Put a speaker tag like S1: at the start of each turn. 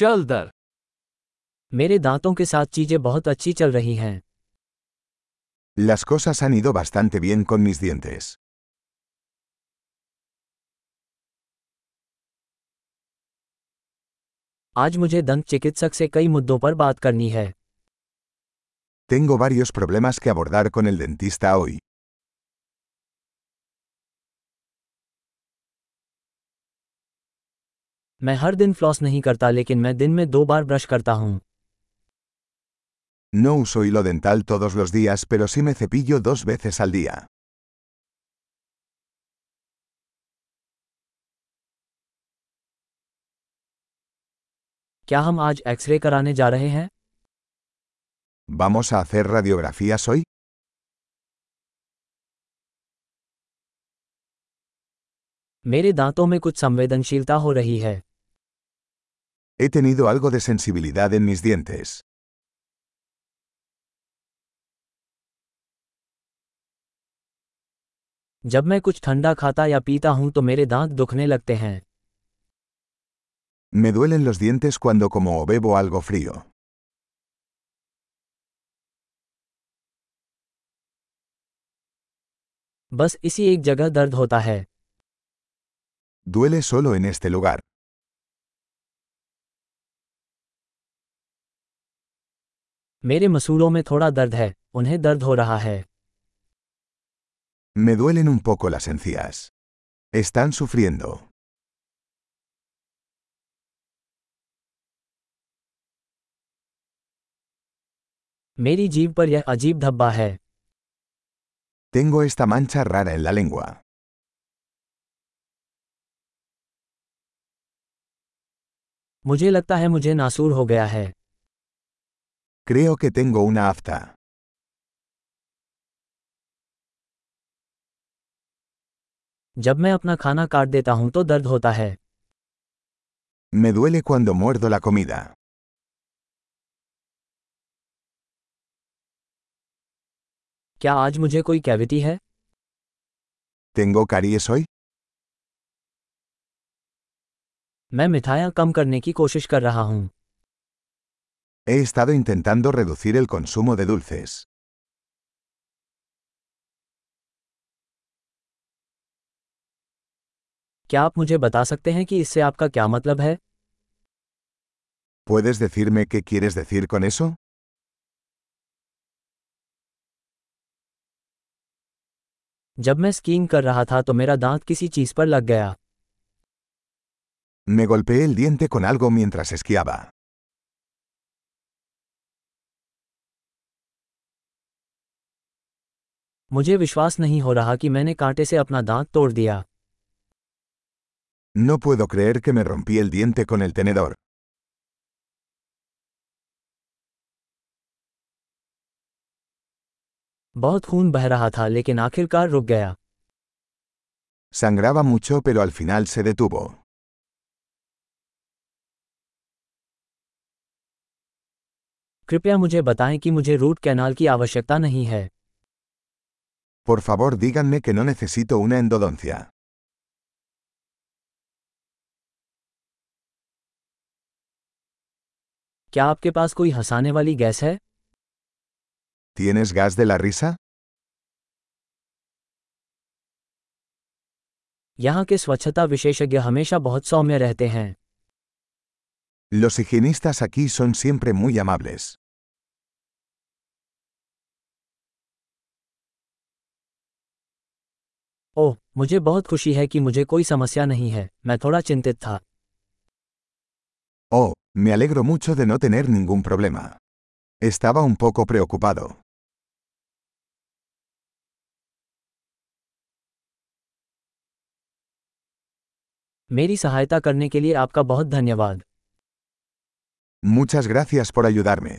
S1: चल दर
S2: मेरे दांतों के साथ चीज़ें बहुत अच्छी चल रही हैं
S3: Las cosas han ido bastante bien con mis dientes.
S2: आज मुझे दंत चिकित्सक से कई मुद्दों पर बात करनी है
S3: Tengo varios problemas que abordar con el dentista hoy.
S2: मैं हर दिन फ्लॉस नहीं करता लेकिन मैं दिन में दो बार ब्रश करता हूँ
S3: No uso hilo dental todos los días, pero sí me cepillo dos veces al día.
S2: क्या हम आज एक्सरे कराने जा रहे हैं
S3: ¿Vamos a hacer radiografías hoy?
S2: मेरे दांतों में कुछ संवेदनशीलता हो रही है
S3: He tenido algo de sensibilidad en mis dientes.
S2: जब मैं कुछ ठंडा खाता या पीता हूं तो मेरे दांत दुखने लगते हैं
S3: Me duelen los dientes cuando como o bebo algo frío.
S2: बस इसी एक जगह दर्द होता है
S3: Duele solo en este lugar.
S2: मेरे मसूड़ों में थोड़ा दर्द है उन्हें दर्द हो रहा है
S3: Me duelen un poco las encías. Están sufriendo.
S2: मेरी जीभ पर यह अजीब धब्बा है
S3: Tengo esta mancha rara en la lengua.
S2: मुझे लगता है मुझे नासूर हो गया है
S3: Creo que tengo una afta.
S2: जब मैं अपना खाना काट देता हूँ तो दर्द होता है
S3: Me duele cuando muerdo la comida.
S2: क्या आज मुझे कोई कैविटी है
S3: ¿Tengo caries hoy?
S2: मैं मिठाइयाँ कम करने की कोशिश कर रहा हूँ
S3: He estado intentando reducir el consumo de dulces.
S2: क्या आप मुझे बता सकते हैं कि इससे आपका क्या मतलब है
S3: ¿Puedes decirme qué quieres decir con eso?
S2: जब मैं स्कीइंग कर रहा था तो मेरा दांत किसी चीज पर लग गया
S3: Me golpeé el diente con algo mientras esquiaba.
S2: मुझे विश्वास नहीं हो रहा कि मैंने कांटे से अपना दांत तोड़ दिया
S3: No puedo creer que me rompí el diente con el tenedor.
S2: बहुत खून बह रहा था लेकिन आखिरकार रुक गया
S3: Sangraba mucho pero al final se detuvo.
S2: कृपया मुझे बताएँ कि मुझे रूट कैनाल की आवश्यकता नहीं है
S3: Por favor díganme que no necesito una endodoncia.
S2: क्या आपके पास कोई हंसाने वाली गैस है
S3: ¿Tienes gas de la risa?
S2: यहाँ के स्वच्छता विशेषज्ञ हमेशा बहुत सौम्य रहते हैं
S3: Los higienistas aquí son siempre muy amables.
S2: ओ मुझे बहुत खुशी है कि मुझे कोई समस्या नहीं है मैं थोड़ा चिंतित था
S3: ओ मैं अलग रोमू छो दिनों तेने निंगुम problem Estaba un poco preocupado. Muchas gracias por ayudarme.